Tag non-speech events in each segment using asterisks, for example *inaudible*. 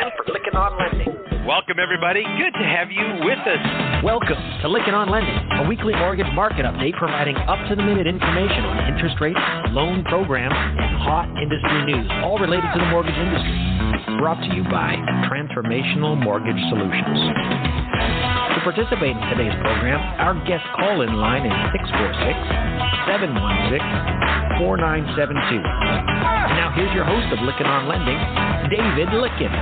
time for on Lending. Welcome, everybody. Good to have you with us. Welcome to Lykken on Lending, a weekly mortgage market update providing up to the minute information on interest rates, loan programs, and hot industry news, all related to the mortgage industry. Brought to you by Transformational Mortgage Solutions. To participate in today's program, our guest call in line is 646 716 4972. Now, here's your host of Lykken on Lending, David Lykken.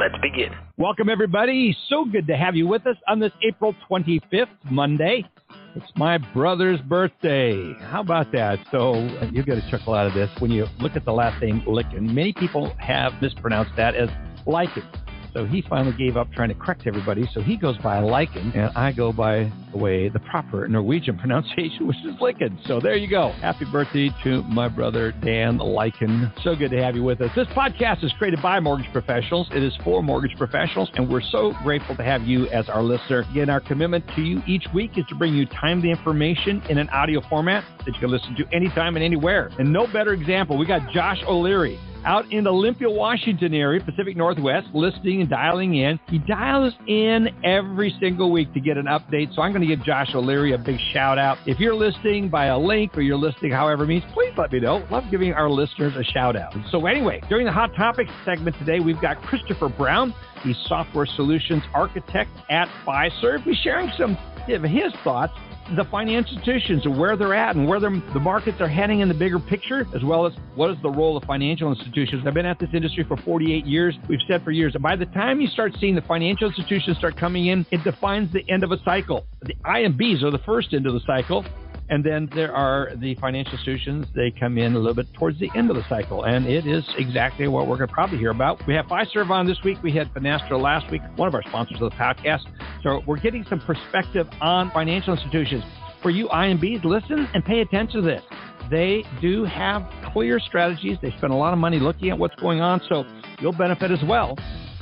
Let's begin. Welcome, everybody. So good to have you with us on this April 25th, Monday. It's my brother's birthday. How about that? So you get a chuckle out of this when you look at the last name Lykken. Many people have mispronounced that as Lykken. So he finally gave up trying to correct everybody. So he goes by Lykken, and I go by the way the proper Norwegian *laughs* pronunciation, which is Lykken. So there you go. Happy birthday to my brother Dan Lykken. So good to have you with us. This podcast is created by mortgage professionals. It is for mortgage professionals, and we're so grateful to have you as our listener. Again, our commitment to you each week is to bring you timely information in an audio format that you can listen to anytime and anywhere. And no better example, we got Josh O'Leary out in the Olympia, Washington area, Pacific Northwest, listening and dialing in. He dials in every single week to get an update. So I'm going to give Josh O'Leary a big shout out. If you're listening by a link or you're listening however means, please let me know. Love giving our listeners a shout out. So anyway, during the Hot Topics segment today, we've got Christopher Brown, the software solutions architect at Fiserv. He's sharing some of his thoughts the financial institutions and where they're at and where the markets are heading in the bigger picture, as well as what is the role of financial institutions. I've been at this industry for 48 years. We've said for years that by the time you start seeing the financial institutions start coming in, it defines the end of a cycle. The IMBs are the first end of the cycle. And then there are the financial institutions. They come in a little bit towards the end of the cycle. And it is exactly what we're going to probably hear about. We have Fiserv on this week. We had Finastra last week, one of our sponsors of the podcast. So we're getting some perspective on financial institutions. For you IMBs, listen and pay attention to this. They do have clear strategies. They spend a lot of money looking at what's going on. So you'll benefit as well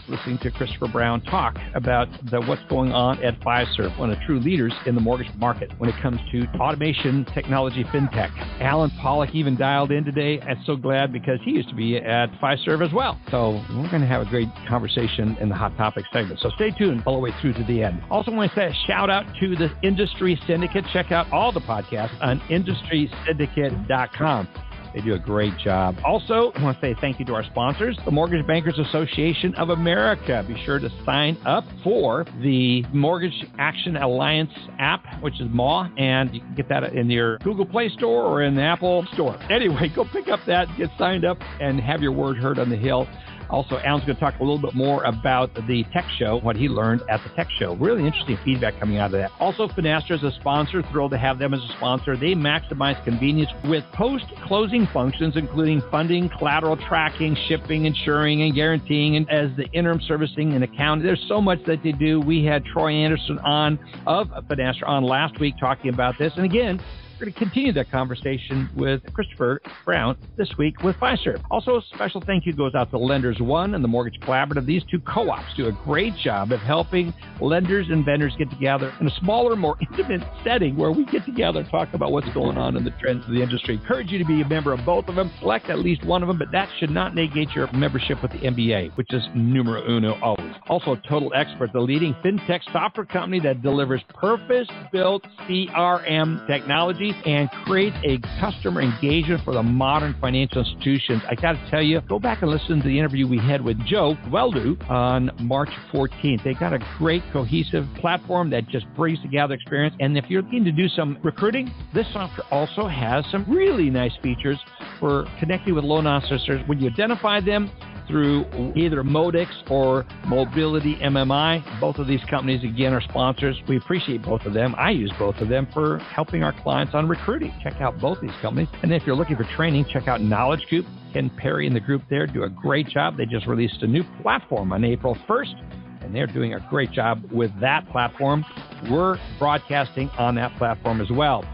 listening to Christopher Brown talk about the, what's going on at Fiserv, one of the true leaders in the mortgage market when it comes to automation technology fintech. Alan Pollock even dialed in today. I'm so glad because he used to be at Fiserv as well. So we're going to have a great conversation in the Hot Topic segment. So stay tuned all the way through to the end. Also want to say a shout out to the Industry Syndicate. Check out all the podcasts on industrysyndicate.com. They do a great job. Also, I want to say thank you to our sponsors, the Mortgage Bankers Association of America. Be sure to sign up for the Mortgage Action Alliance app, which is MAW, and you can get that in your Google Play Store or in the Apple Store. Anyway, go pick up that, get signed up, and have your word heard on the Hill. Also, Alan's going to talk a little bit more about the tech show, what he learned at the tech show. Really interesting feedback coming out of that. Also, Finastra is a sponsor. Thrilled to have them as a sponsor. They maximize convenience with post-closing functions, including funding, collateral tracking, shipping, insuring, and guaranteeing, and as the interim servicing and accounting. There's so much that they do. We had Troy Anderson on of Finastra on last week talking about this. And again, we're going to continue that conversation with Christopher Brown this week with Fiserv. Also, a special thank you goes out to Lenders One and the Mortgage Collaborative. These two co ops do a great job of helping lenders and vendors get together in a smaller, more *laughs* intimate setting where we get together and talk about what's going on in the trends of the industry. Encourage you to be a member of both of them. Select at least one of them, but that should not negate your membership with the MBA, which is numero uno always. Also, Total Expert, the leading fintech software company that delivers purpose built CRM technology and create a customer engagement for the modern financial institutions. I got to tell you, go back and listen to the interview we had with Joe Welu on March 14th. They got a great cohesive platform that just brings together experience. And if you're looking to do some recruiting, this software also has some really nice features for connecting with loan officers. When you identify them, through either Modex or Mobility MMI. Both of these companies, again, are sponsors. We appreciate both of them. I use both of them for helping our clients on recruiting. Check out both these companies. And if you're looking for training, check out Knowledge Coop. Ken Perry and the group there do a great job. They just released a new platform on April 1st, and they're doing a great job with that platform. We're broadcasting on that platform as well.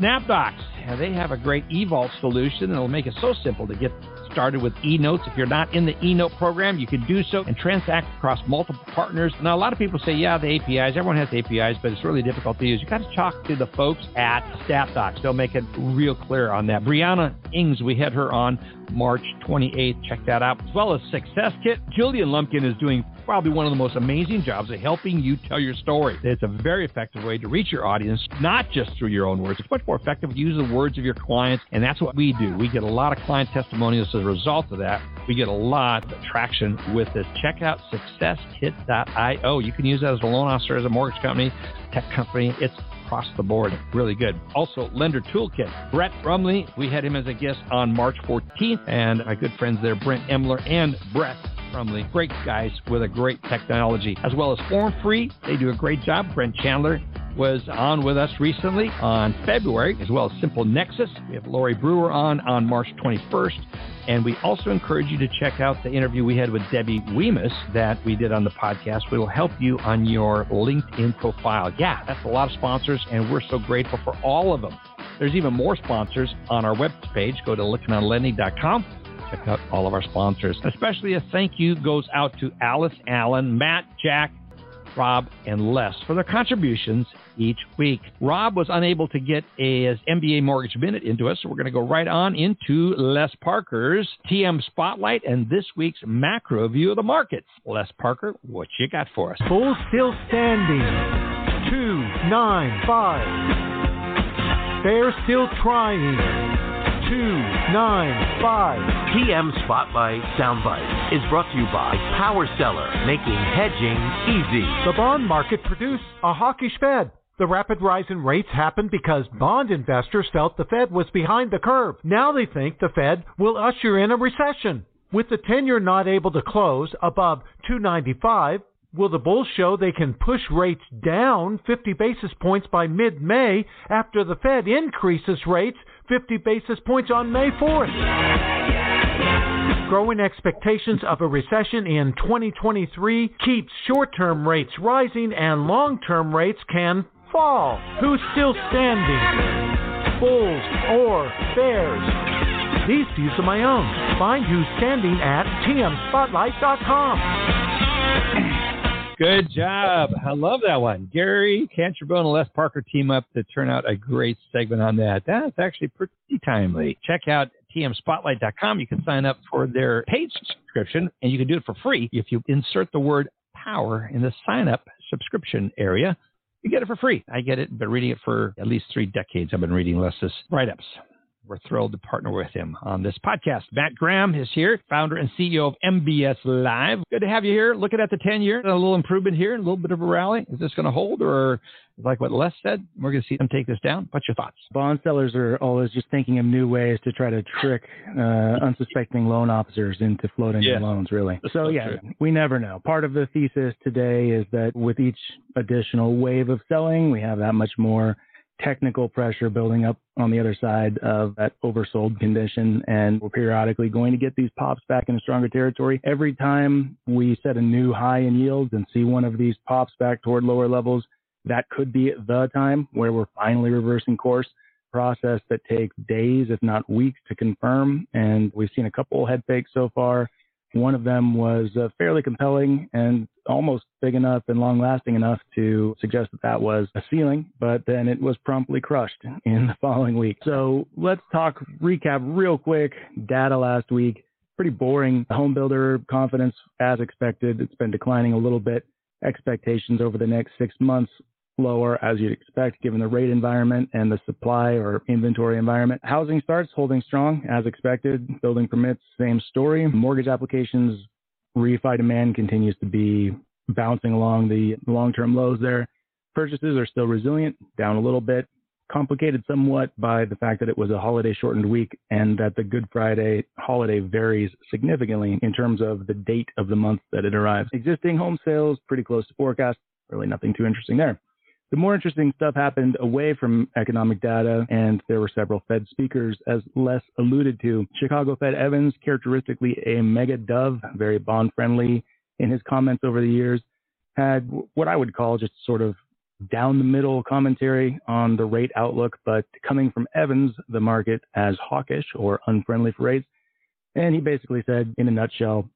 SnapDocs, they have a great eVault solution, it'll make it so simple to get started with eNotes. If you're not in the eNote program, you can do so and transact across multiple partners. Now, a lot of people say, yeah, the APIs, everyone has APIs, but it's really difficult to use. You got to talk to the folks at SnapDocs. They'll make it real clear on that. Brianna Ings, we had her on March 28th. Check that out. As well as Success Kit. Jillian Lumpkin is doing probably one of the most amazing jobs of helping you tell your story. It's a very effective way to reach your audience, not just through your own words. It's much more effective to use the words of your clients, and that's what we do. We get a lot of client testimonials as a result of that. We get a lot of traction with this. Check out successkit.io. You can use that as a loan officer, as a mortgage company, tech company. It's across the board. Really good. Also, Lender Toolkit. Brett Brumley, we had him as a guest on March 14th, and my good friends there, Brent Emler and Brett Brumley. Great guys with a great technology, as well as Form Free. They do a great job. Brent Chandler was on with us recently on February, as well as Simple Nexus. We have Lori Brewer on on March 21st. And we also encourage you to check out the interview we had with Debbie Weemus that we did on the podcast. We will help you on your LinkedIn profile. Yeah, that's a lot of sponsors, and we're so grateful for all of them. There's even more sponsors on our webpage. Go to lykkenonlending.com. Check out all of our sponsors. Especially a thank you goes out to Alice Allen, Matt, Jack, Rob, and Les for their contributions each week. Rob was unable to get a MBA Mortgage Minute into us, so we're going to go right on into Les Parker's TM Spotlight and this week's macro view of the markets. Les Parker, what you got for us? Bulls still standing. Two, nine, five. Bears still trying. 295. TM Spotlight Soundbite is brought to you by Power Seller, making hedging easy. The bond market produced a hawkish Fed. The rapid rise in rates happened because bond investors felt the Fed was behind the curve. Now they think the Fed will usher in a recession. With the 10 year not able to close above 295, Will the Bulls show they can push rates down 50 basis points by mid May after the Fed increases rates 50 basis points on May 4th? Growing expectations of a recession in 2023 keeps short term rates rising and long term rates can fall. Who's still standing? Bulls or Bears? These views are my own. Find who's standing at tmspotlight.com. Good job. I love that one. Gary Cantrabone and Les Parker team up to turn out a great segment on that. That's actually pretty timely. Check out tmspotlight.com. You can sign up for their paid subscription, and you can do it for free if you insert the word power in the sign up subscription area. You get it for free. I get it. Been reading it for at least three decades. I've been reading Les's write ups. We're thrilled to partner with him on this podcast. Matt Graham is here, founder and CEO of MBS Live. Good to have you here. Looking at the 10 year, a little improvement here, a little bit of a rally. Is this going to hold or like what Les said, we're going to see them take this down? What's your thoughts? Bond sellers are always just thinking of new ways to try to trick uh, unsuspecting loan officers into floating yeah. loans, really. So, yeah, true. we never know. Part of the thesis today is that with each additional wave of selling, we have that much more technical pressure building up on the other side of that oversold condition. And we're periodically going to get these pops back in a stronger territory. Every time we set a new high in yields and see one of these pops back toward lower levels, that could be the time where we're finally reversing course. Process that takes days, if not weeks, to confirm. And we've seen a couple head fakes so far. One of them was uh, fairly compelling and almost big enough and long lasting enough to suggest that that was a ceiling, but then it was promptly crushed in the following week. So let's talk recap real quick. Data last week, pretty boring. Home builder confidence, as expected, it's been declining a little bit. Expectations over the next six months lower as you'd expect given the rate environment and the supply or inventory environment. Housing starts holding strong as expected. Building permits, same story. Mortgage applications, refi demand continues to be bouncing along the long-term lows there. Purchases are still resilient, down a little bit, complicated somewhat by the fact that it was a holiday shortened week and that the Good Friday holiday varies significantly in terms of the date of the month that it arrives. Existing home sales pretty close to forecast, really nothing too interesting there. The more interesting stuff happened away from economic data, and there were several Fed speakers, as Les alluded to. Chicago Fed Evans, characteristically a mega dove, very bond friendly in his comments over the years, had what I would call just sort of down the middle commentary on the rate outlook, but coming from Evans, the market as hawkish or unfriendly for rates And he basically said, in a nutshell,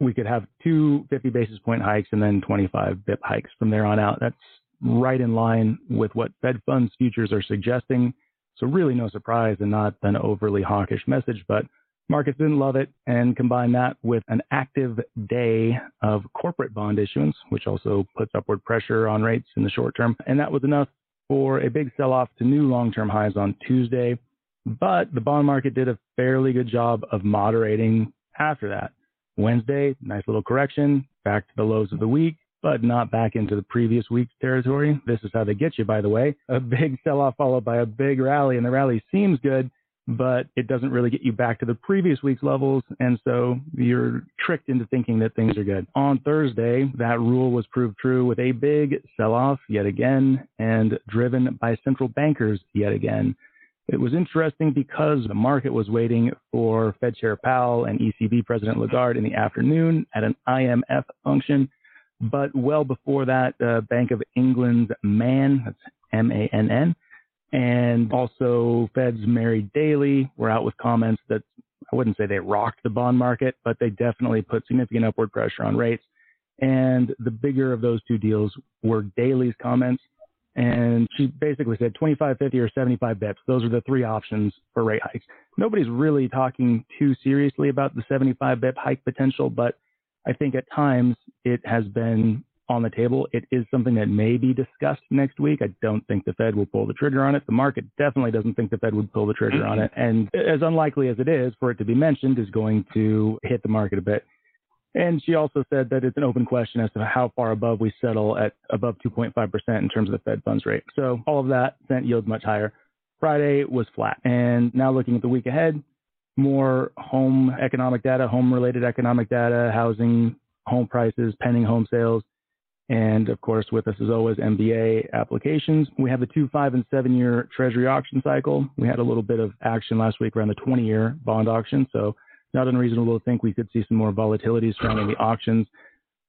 we could have two 50 basis point hikes and then 25 bip hikes from there on out. That's right in line with what Fed funds futures are suggesting. So really no surprise and not an overly hawkish message, but markets didn't love it and combine that with an active day of corporate bond issuance, which also puts upward pressure on rates in the short term. And that was enough for a big sell off to new long term highs on Tuesday. But the bond market did a fairly good job of moderating after that. Wednesday, nice little correction, back to the lows of the week, but not back into the previous week's territory. This is how they get you, by the way. A big sell off followed by a big rally, and the rally seems good, but it doesn't really get you back to the previous week's levels. And so you're tricked into thinking that things are good. On Thursday, that rule was proved true with a big sell off yet again and driven by central bankers yet again. It was interesting because the market was waiting for Fed Chair Powell and ECB President Lagarde in the afternoon at an IMF function. But well before that, uh, Bank of England's Mann, that's M A N N, and also Fed's Mary Daly were out with comments that I wouldn't say they rocked the bond market, but they definitely put significant upward pressure on rates. And the bigger of those two deals were Daly's comments and she basically said 25, 50, or 75 bips. Those are the three options for rate hikes. Nobody's really talking too seriously about the 75 bip hike potential, but I think at times it has been on the table. It is something that may be discussed next week. I don't think the Fed will pull the trigger on it. The market definitely doesn't think the Fed would pull the trigger mm-hmm. on it. And as unlikely as it is for it to be mentioned, is going to hit the market a bit. And she also said that it's an open question as to how far above we settle at above 2.5% in terms of the Fed funds rate. So all of that sent yields much higher. Friday was flat. And now looking at the week ahead, more home economic data, home related economic data, housing, home prices, pending home sales. And of course, with us as always, MBA applications. We have the two, five, and seven year Treasury auction cycle. We had a little bit of action last week around the 20 year bond auction. So not unreasonable to think we could see some more volatility surrounding the auctions.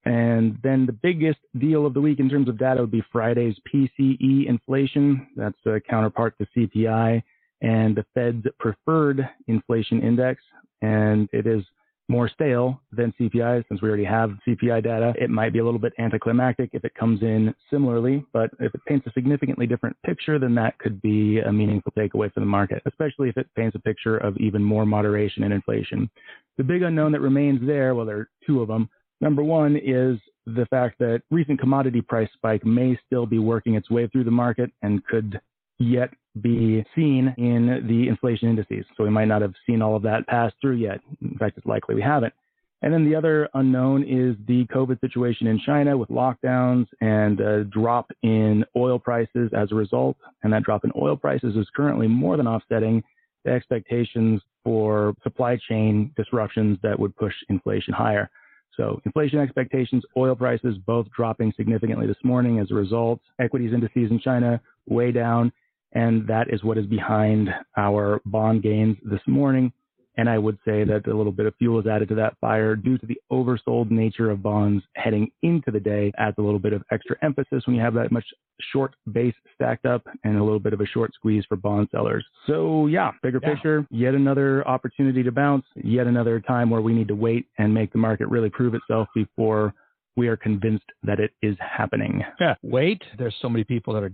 And then the biggest deal of the week in terms of data would be Friday's PCE inflation. That's a counterpart to CPI and the Fed's preferred inflation index. And it is more stale than CPI since we already have CPI data. It might be a little bit anticlimactic if it comes in similarly, but if it paints a significantly different picture, then that could be a meaningful takeaway for the market, especially if it paints a picture of even more moderation in inflation. The big unknown that remains there, well, there are two of them. Number one is the fact that recent commodity price spike may still be working its way through the market and could yet be seen in the inflation indices. So we might not have seen all of that pass through yet. In fact, it's likely we haven't. And then the other unknown is the COVID situation in China with lockdowns and a drop in oil prices as a result. And that drop in oil prices is currently more than offsetting the expectations for supply chain disruptions that would push inflation higher. So inflation expectations, oil prices both dropping significantly this morning as a result. Equities indices in China way down and that is what is behind our bond gains this morning. And I would say that a little bit of fuel is added to that fire due to the oversold nature of bonds heading into the day, adds a little bit of extra emphasis when you have that much short base stacked up and a little bit of a short squeeze for bond sellers. So yeah, bigger yeah. picture, yet another opportunity to bounce, yet another time where we need to wait and make the market really prove itself before we are convinced that it is happening. Yeah, wait. There's so many people that are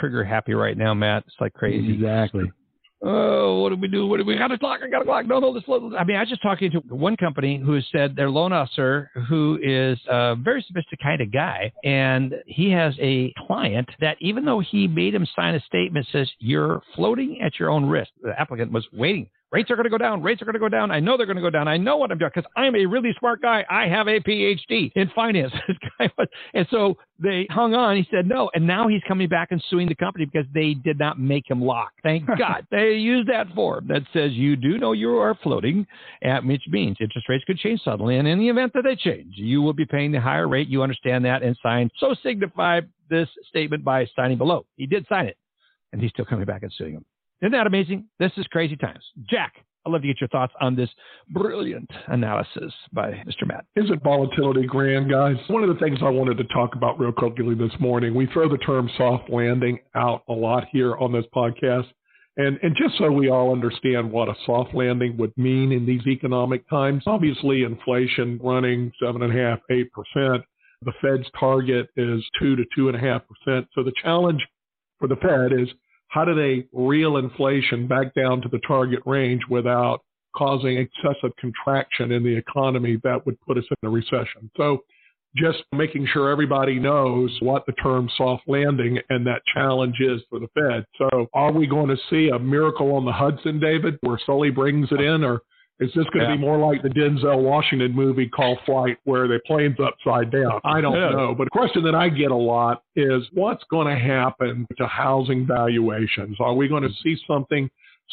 trigger happy right now, Matt. It's like crazy. Exactly. Oh, what do we do? What do we got to clock? I got to clock. No, no, this. Little. I mean, I was just talking to one company who said their loan officer, who is a very sophisticated kind of guy, and he has a client that even though he made him sign a statement says you're floating at your own risk, the applicant was waiting Rates are going to go down. Rates are going to go down. I know they're going to go down. I know what I'm doing because I'm a really smart guy. I have a PhD in finance. *laughs* This guy was, and so they hung on. He said no, and now he's coming back and suing the company because they did not make him lock. Thank *laughs* God they used that form that says you do know you are floating, at which means interest rates could change suddenly, and in the event that they change, you will be paying the higher rate. You understand that and sign. So signify this statement by signing below. He did sign it, and he's still coming back and suing him. Isn't that amazing? This is crazy times. Jack, I'd love to get your thoughts on this brilliant analysis by Mr. Matt. Isn't volatility grand, guys? One of the things I wanted to talk about real quickly this morning, we throw the term soft landing out a lot here on this podcast. And, and just so we all understand what a soft landing would mean in these economic times, obviously inflation running seven and a half, eight percent. The Fed's target is two to two and a half percent. So the challenge for the Fed is how do they reel inflation back down to the target range without causing excessive contraction in the economy that would put us in a recession? So just making sure everybody knows what the term soft landing and that challenge is for the Fed. So are we going to see a miracle on the Hudson, David, where Sully brings it in, or is this going to yeah. be more like the Denzel Washington movie called Flight, where the plane's upside down? I don't yeah. know. But the question that I get a lot is what's going to happen to housing valuations? Are we going to see something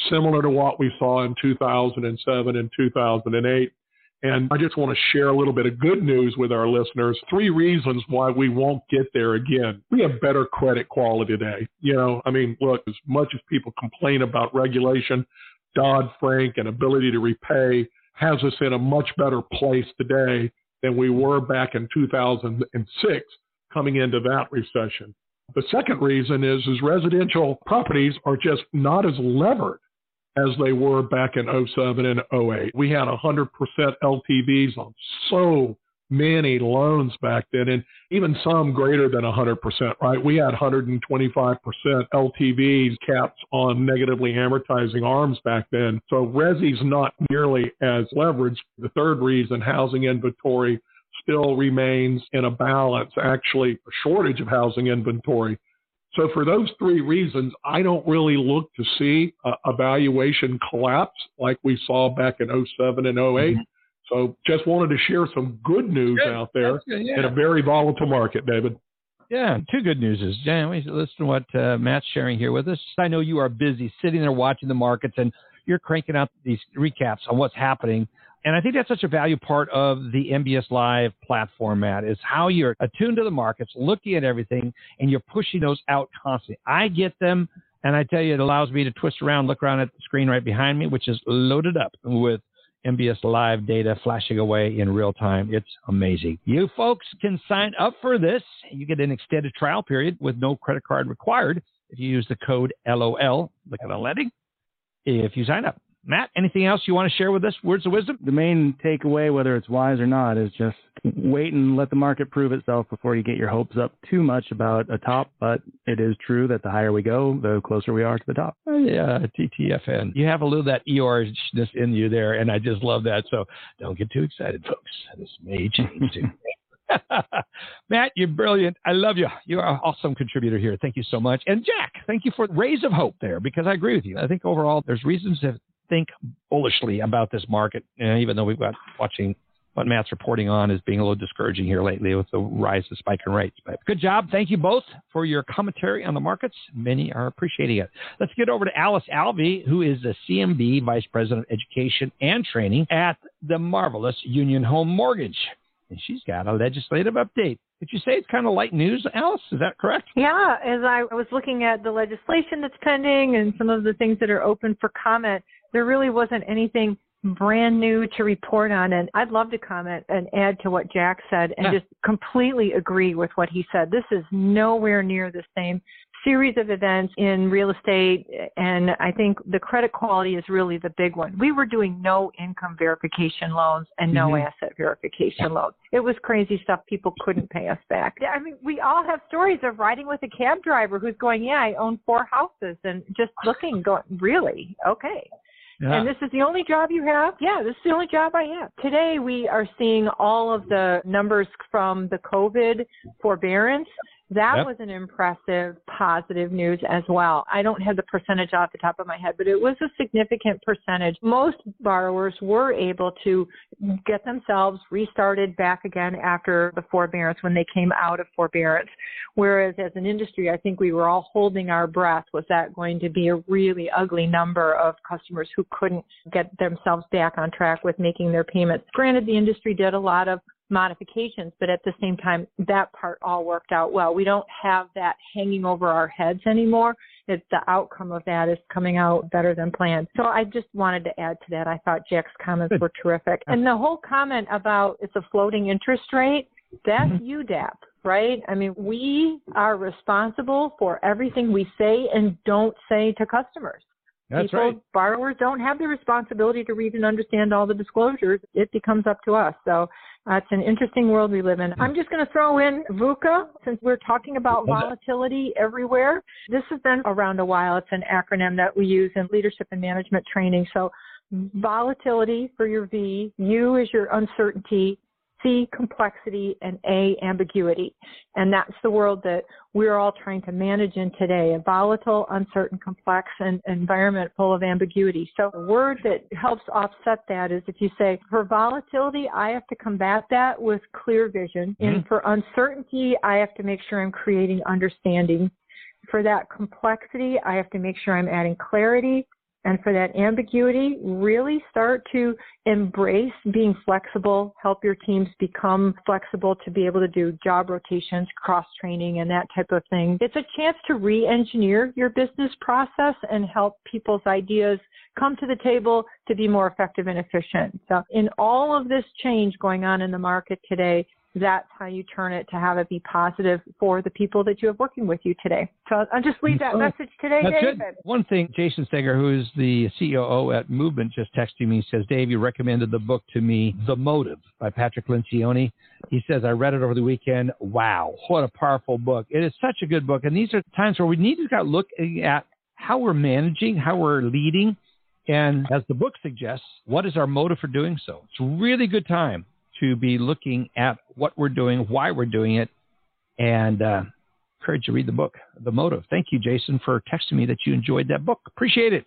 similar to what we saw in 2007 and 2008? And I just want to share a little bit of good news with our listeners. Three reasons why we won't get there again. We have better credit quality today. You know, I mean, look, as much as people complain about regulation, Dodd Frank and ability to repay has us in a much better place today than we were back in 2006 coming into that recession. The second reason is, is residential properties are just not as levered as they were back in 07 and 08. We had 100% LTVs on so many loans back then, and even some greater than 100%, right? We had 125% LTVs caps on negatively amortizing arms back then. So resi's not nearly as leveraged. The third reason, housing inventory still remains in a balance, actually a shortage of housing inventory so for those three reasons, I don't really look to see a, a valuation collapse like we saw back in 07 and 8 mm-hmm. So just wanted to share some good news good. out there good, yeah. in a very volatile market, David. Yeah, two good news is, yeah, listen to what uh, Matt's sharing here with us. I know you are busy sitting there watching the markets and you're cranking out these recaps on what's happening and I think that's such a value part of the MBS Live platform, Matt, is how you're attuned to the markets, looking at everything, and you're pushing those out constantly. I get them, and I tell you, it allows me to twist around, look around at the screen right behind me, which is loaded up with MBS Live data flashing away in real time. It's amazing. You folks can sign up for this. You get an extended trial period with no credit card required if you use the code LOL. Look at the letting. If you sign up. Matt, anything else you want to share with us? Words of wisdom? The main takeaway, whether it's wise or not, is just wait and let the market prove itself before you get your hopes up too much about a top. But it is true that the higher we go, the closer we are to the top. Oh, yeah, TTFN. You have a little that Eeyoreness in you there, and I just love that. So don't get too excited, folks. This may change too. *laughs* *laughs* Matt, you're brilliant. I love you. You're an awesome contributor here. Thank you so much. And Jack, thank you for rays of hope there because I agree with you. I think overall there's reasons to think bullishly about this market, even though we've got watching what Matt's reporting on is being a little discouraging here lately with the rise of spike in rates. But good job. Thank you both for your commentary on the markets. Many are appreciating it. Let's get over to Alice Alvey, who is the CMB Vice President of Education and Training at the marvelous Union Home Mortgage. And she's got a legislative update. Did you say it's kind of light news, Alice? Is that correct? Yeah, as I was looking at the legislation that's pending and some of the things that are open for comment, there really wasn't anything brand new to report on and I'd love to comment and add to what Jack said and yeah. just completely agree with what he said. This is nowhere near the same series of events in real estate and I think the credit quality is really the big one. We were doing no income verification loans and no mm-hmm. asset verification loans. It was crazy stuff people couldn't pay us back. I mean, we all have stories of riding with a cab driver who's going, "Yeah, I own four houses." And just looking going, "Really? Okay." Yeah. And this is the only job you have? Yeah, this is the only job I have. Today we are seeing all of the numbers from the COVID forbearance that yep. was an impressive positive news as well. I don't have the percentage off the top of my head, but it was a significant percentage. Most borrowers were able to get themselves restarted back again after the forbearance when they came out of forbearance. Whereas as an industry, I think we were all holding our breath. Was that going to be a really ugly number of customers who couldn't get themselves back on track with making their payments? Granted, the industry did a lot of modifications, but at the same time, that part all worked out well. We don't have that hanging over our heads anymore. It's the outcome of that is coming out better than planned. So I just wanted to add to that. I thought Jack's comments were terrific. And the whole comment about it's a floating interest rate, that's mm-hmm. UDAP, right? I mean, we are responsible for everything we say and don't say to customers. That's People, right. Borrowers don't have the responsibility to read and understand all the disclosures. It becomes up to us. So uh, it's an interesting world we live in. I'm just going to throw in VUCA since we're talking about volatility everywhere. This has been around a while. It's an acronym that we use in leadership and management training. So volatility for your V, U is your uncertainty, C, complexity, and A, ambiguity. And that's the world that we're all trying to manage in today, a volatile, uncertain, complex and environment full of ambiguity. So a word that helps offset that is if you say, for volatility, I have to combat that with clear vision. Mm-hmm. And for uncertainty, I have to make sure I'm creating understanding. For that complexity, I have to make sure I'm adding clarity and for that ambiguity, really start to embrace being flexible, help your teams become flexible to be able to do job rotations, cross training, and that type of thing. It's a chance to re engineer your business process and help people's ideas come to the table to be more effective and efficient. So, in all of this change going on in the market today, that's how you turn it to have it be positive for the people that you have working with you today. So I'll just leave that oh, message today, David. Good. One thing, Jason Steger, who is the COO at Movement, just texted me. says, Dave, you recommended the book to me, The Motive by Patrick Lencioni. He says, I read it over the weekend. Wow, what a powerful book. It is such a good book. And these are times where we need to look at how we're managing, how we're leading, and as the book suggests, what is our motive for doing so? It's a really good time to be looking at what we're doing, why we're doing it, and uh, encourage you to read the book, The Motive. Thank you, Jason, for texting me that you enjoyed that book. Appreciate it.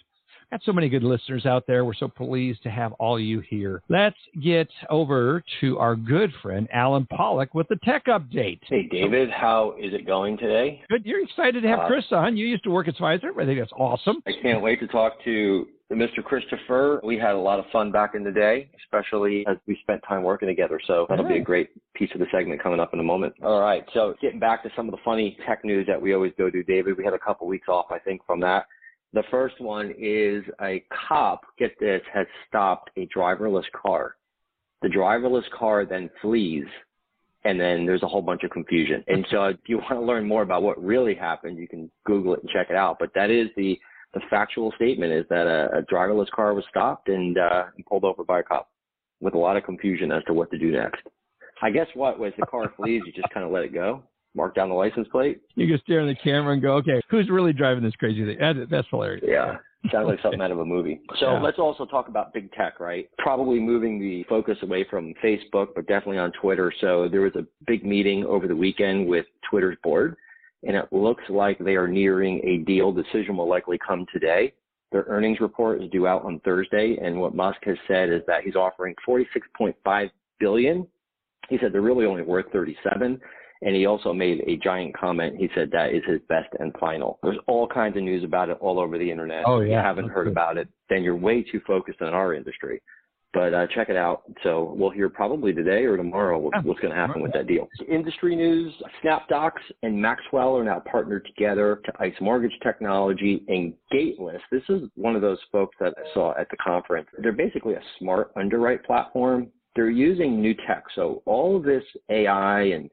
Got so many good listeners out there. We're so pleased to have all you here. Let's get over to our good friend Alan Pollock with the tech update. Hey, David, how is it going today? Good. You're excited to have uh, Chris on. You used to work at Fiserv. I think that's awesome. I can't wait to talk to Mr. Christopher. We had a lot of fun back in the day, especially as we spent time working together. So that'll be a great piece of the segment coming up in a moment. All right. So getting back to some of the funny tech news that we always go to, David, we had a couple weeks off, I think, from that. The first one is a cop, get this, has stopped a driverless car. The driverless car then flees, and then there's a whole bunch of confusion. And so if you want to learn more about what really happened, you can Google it and check it out. But that is the, the factual statement is that a, a driverless car was stopped and, uh, pulled over by a cop with a lot of confusion as to what to do next. I guess what was the car flees, you just kind of let it go mark down the license plate. You can stare in the camera and go, okay, who's really driving this crazy thing? That, that's hilarious. Yeah. Sounds like something out of a movie. *laughs* So yeah. let's also talk about big tech, right? Probably moving the focus away from Facebook, but definitely on Twitter. So there was a big meeting over the weekend with Twitter's board, and it looks like they are nearing a deal. Decision will likely come today. Their earnings report is due out on Thursday, and what Musk has said is that he's offering 46.5 billion. He said they're really only worth 37. And he also made a giant comment. He said that is his best and final. There's all kinds of news about it all over the internet. Oh, yeah. If you haven't heard about it, then you're way too focused on our industry. But uh, check it out. So we'll hear probably today or tomorrow what's going to happen with that deal. Industry news: SnapDocs and Maxwell are now partnered together to ICE mortgage technology and Gateless. This is one of those folks that I saw at the conference. They're basically a smart underwrite platform. They're using new tech, so all of this AI and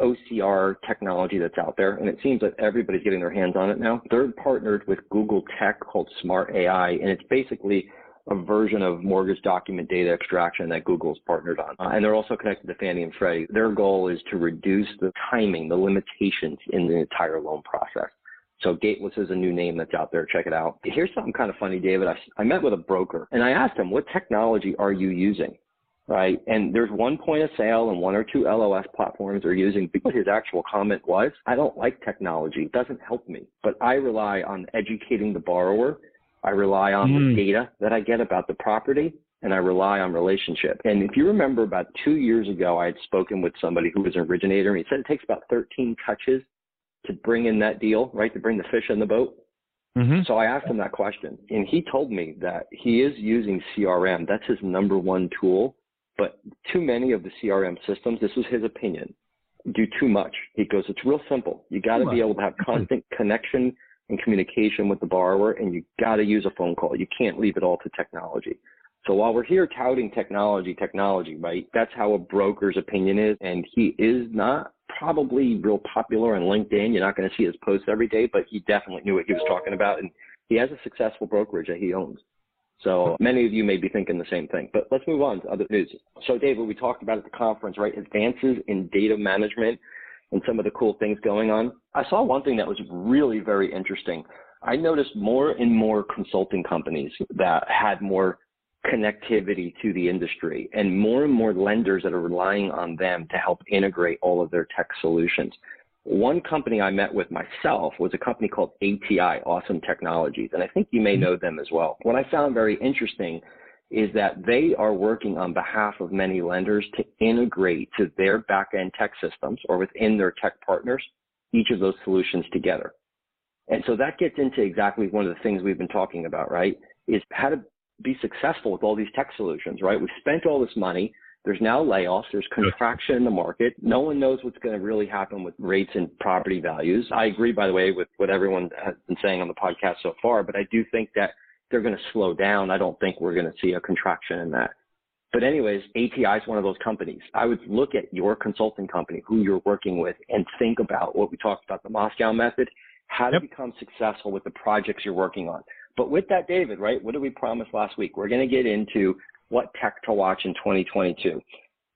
OCR technology that's out there, and it seems that everybody's getting their hands on it now. They're partnered with Google Tech called Smart AI, and it's basically a version of mortgage document data extraction that Google's partnered on. Uh, and they're also connected to Fannie and Freddie. Their goal is to reduce the timing, the limitations in the entire loan process. So Gateless is a new name that's out there. Check it out. Here's something kind of funny, David. I, I met with a broker and I asked him, what technology are you using? right? And there's one point of sale and one or two LOS platforms they're using. But his actual comment was, I don't like technology. It doesn't help me, but I rely on educating the borrower. I rely on mm. the data that I get about the property and I rely on relationship. And if you remember about two years ago, I had spoken with somebody who was an originator and he said it takes about 13 touches to bring in that deal, right? To bring the fish in the boat. Mm-hmm. So I asked him that question and he told me that he is using CRM. That's his number one tool but too many of the CRM systems, this was his opinion, do too much. He goes, it's real simple. You got to be able to have constant connection and communication with the borrower, and you got to use a phone call. You can't leave it all to technology. So while we're here touting technology, technology, right? That's how a broker's opinion is, and he is not probably real popular on LinkedIn. You're not going to see his posts every day, but he definitely knew what he was talking about, and he has a successful brokerage that he owns. So many of you may be thinking the same thing. But let's move on to other news. So, David, we talked about at the conference, right? Advances in data management and some of the cool things going on. I saw one thing that was really very interesting. I noticed more and more consulting companies that had more connectivity to the industry and more and more lenders that are relying on them to help integrate all of their tech solutions. One company I met with myself was a company called ATI, Awesome Technologies, and I think you may mm-hmm. know them as well. What I found very interesting is that they are working on behalf of many lenders to integrate to their back-end tech systems or within their tech partners each of those solutions together. And so that gets into exactly one of the things we've been talking about, right? Is how to be successful with all these tech solutions, right? We've spent all this money. There's now layoffs. There's contraction in the market. No one knows what's going to really happen with rates and property values. I agree, by the way, with what everyone has been saying on the podcast so far, but I do think that they're going to slow down. I don't think we're going to see a contraction in that. But anyways, ATI is one of those companies. I would look at your consulting company, who you're working with, and think about what we talked about, the Moscow method, how to yep. become successful with the projects you're working on. But with that, David, right, what did we promise last week? We're going to get into what tech to watch in 2022.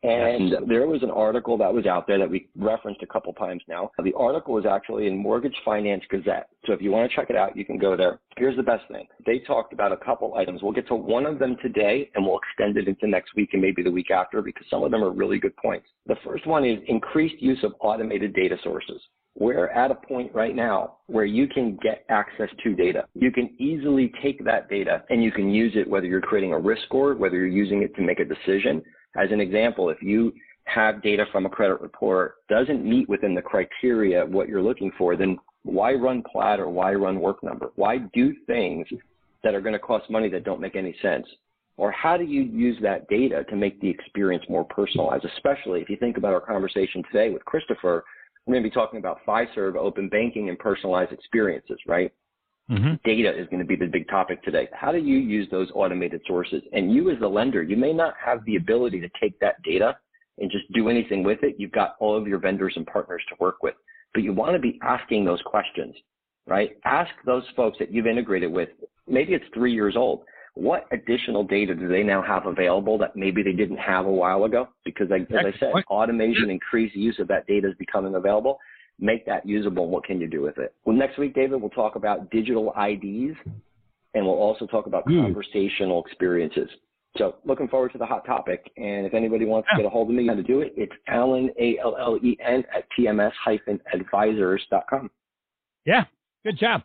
And there was an article that was out there that we referenced a couple times now. The article was actually in Mortgage Finance Gazette. So if you want to check it out, you can go there. Here's the best thing. They talked about a couple items. We'll get to one of them today and we'll extend it into next week and maybe the week after because some of them are really good points. The first one is increased use of automated data sources. We're at a point right now where you can get access to data. You can easily take that data and you can use it whether you're creating a risk score, whether you're using it to make a decision. As an example, if you have data from a credit report doesn't meet within the criteria of what you're looking for, then why run Plaid or why run work number? Why do things that are going to cost money that don't make any sense? Or how do you use that data to make the experience more personalized, especially if you think about our conversation today with Christopher we're going to be talking about Fiserv, open banking, and personalized experiences, right? Mm-hmm. Data is going to be the big topic today. How do you use those automated sources? And you, as the lender, you may not have the ability to take that data and just do anything with it. You've got all of your vendors and partners to work with, but you want to be asking those questions, right? Ask those folks that you've integrated with. Maybe it's three years old what additional data do they now have available that maybe they didn't have a while ago? Because as I said, automation, increased use of that data is becoming available. Make that usable. What can you do with it? Well, next week, David, we'll talk about digital IDs, and we'll also talk about mm. conversational experiences. So looking forward to the hot topic. And if anybody wants to get a hold of me, how to do it, it's Allen, A-L-L-E-N, at tms-advisors.com. Yeah, good job.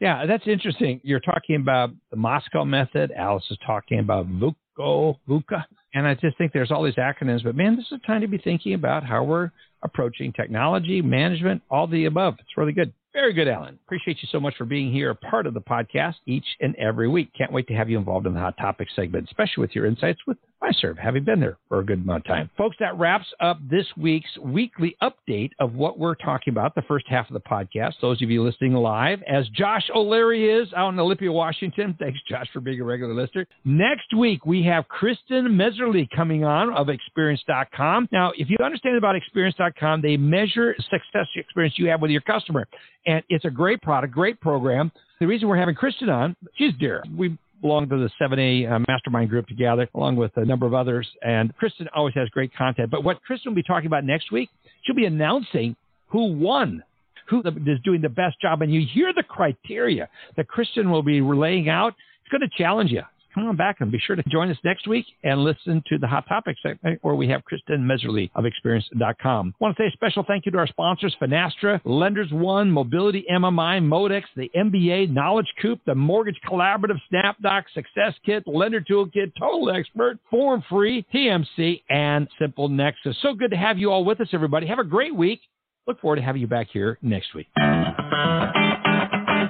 Yeah, that's interesting. You're talking about the Moscow method. Alice is talking about VUCO, VUCA. And I just think there's all these acronyms, but man, this is a time to be thinking about how we're approaching technology, management, all the above. It's really good. Very good, Allen. Appreciate you so much for being here, a part of the podcast each and every week. Can't wait to have you involved in the Hot Topic segment, especially with your insights with Fiserv, having been there for a good amount of time. Folks, that wraps up this week's weekly update of what we're talking about, the first half of the podcast. Those of you listening live, as Josh O'Leary is out in Olympia, Washington. *laughs* Thanks, Josh, for being a regular listener. Next week, we have Kristen Messerli coming on of Experience.com. Now, if you understand about Experience.com, they measure success experience you have with your customer. And it's a great product, great program. The reason we're having Kristen on, she's dear. We belong to the 7A uh, mastermind group together, along with a number of others. And Kristen always has great content. But what Kristen will be talking about next week, she'll be announcing who won, who is doing the best job. And you hear the criteria that Kristen will be laying out. It's going to challenge you come on back and be sure to join us next week and listen to the Hot Topics segment where we have Kristen Messerli of Experience.com. I want to say a special thank you to our sponsors, Finastra, Lenders One, Mobility MMI, Modex, the MBA, Knowledge Coop, the Mortgage Collaborative, SnapDoc, Success Kit, Lender Toolkit, Total Expert, Form Free, TMC, and Simple Nexus. So good to have you all with us, everybody. Have a great week. Look forward to having you back here next week.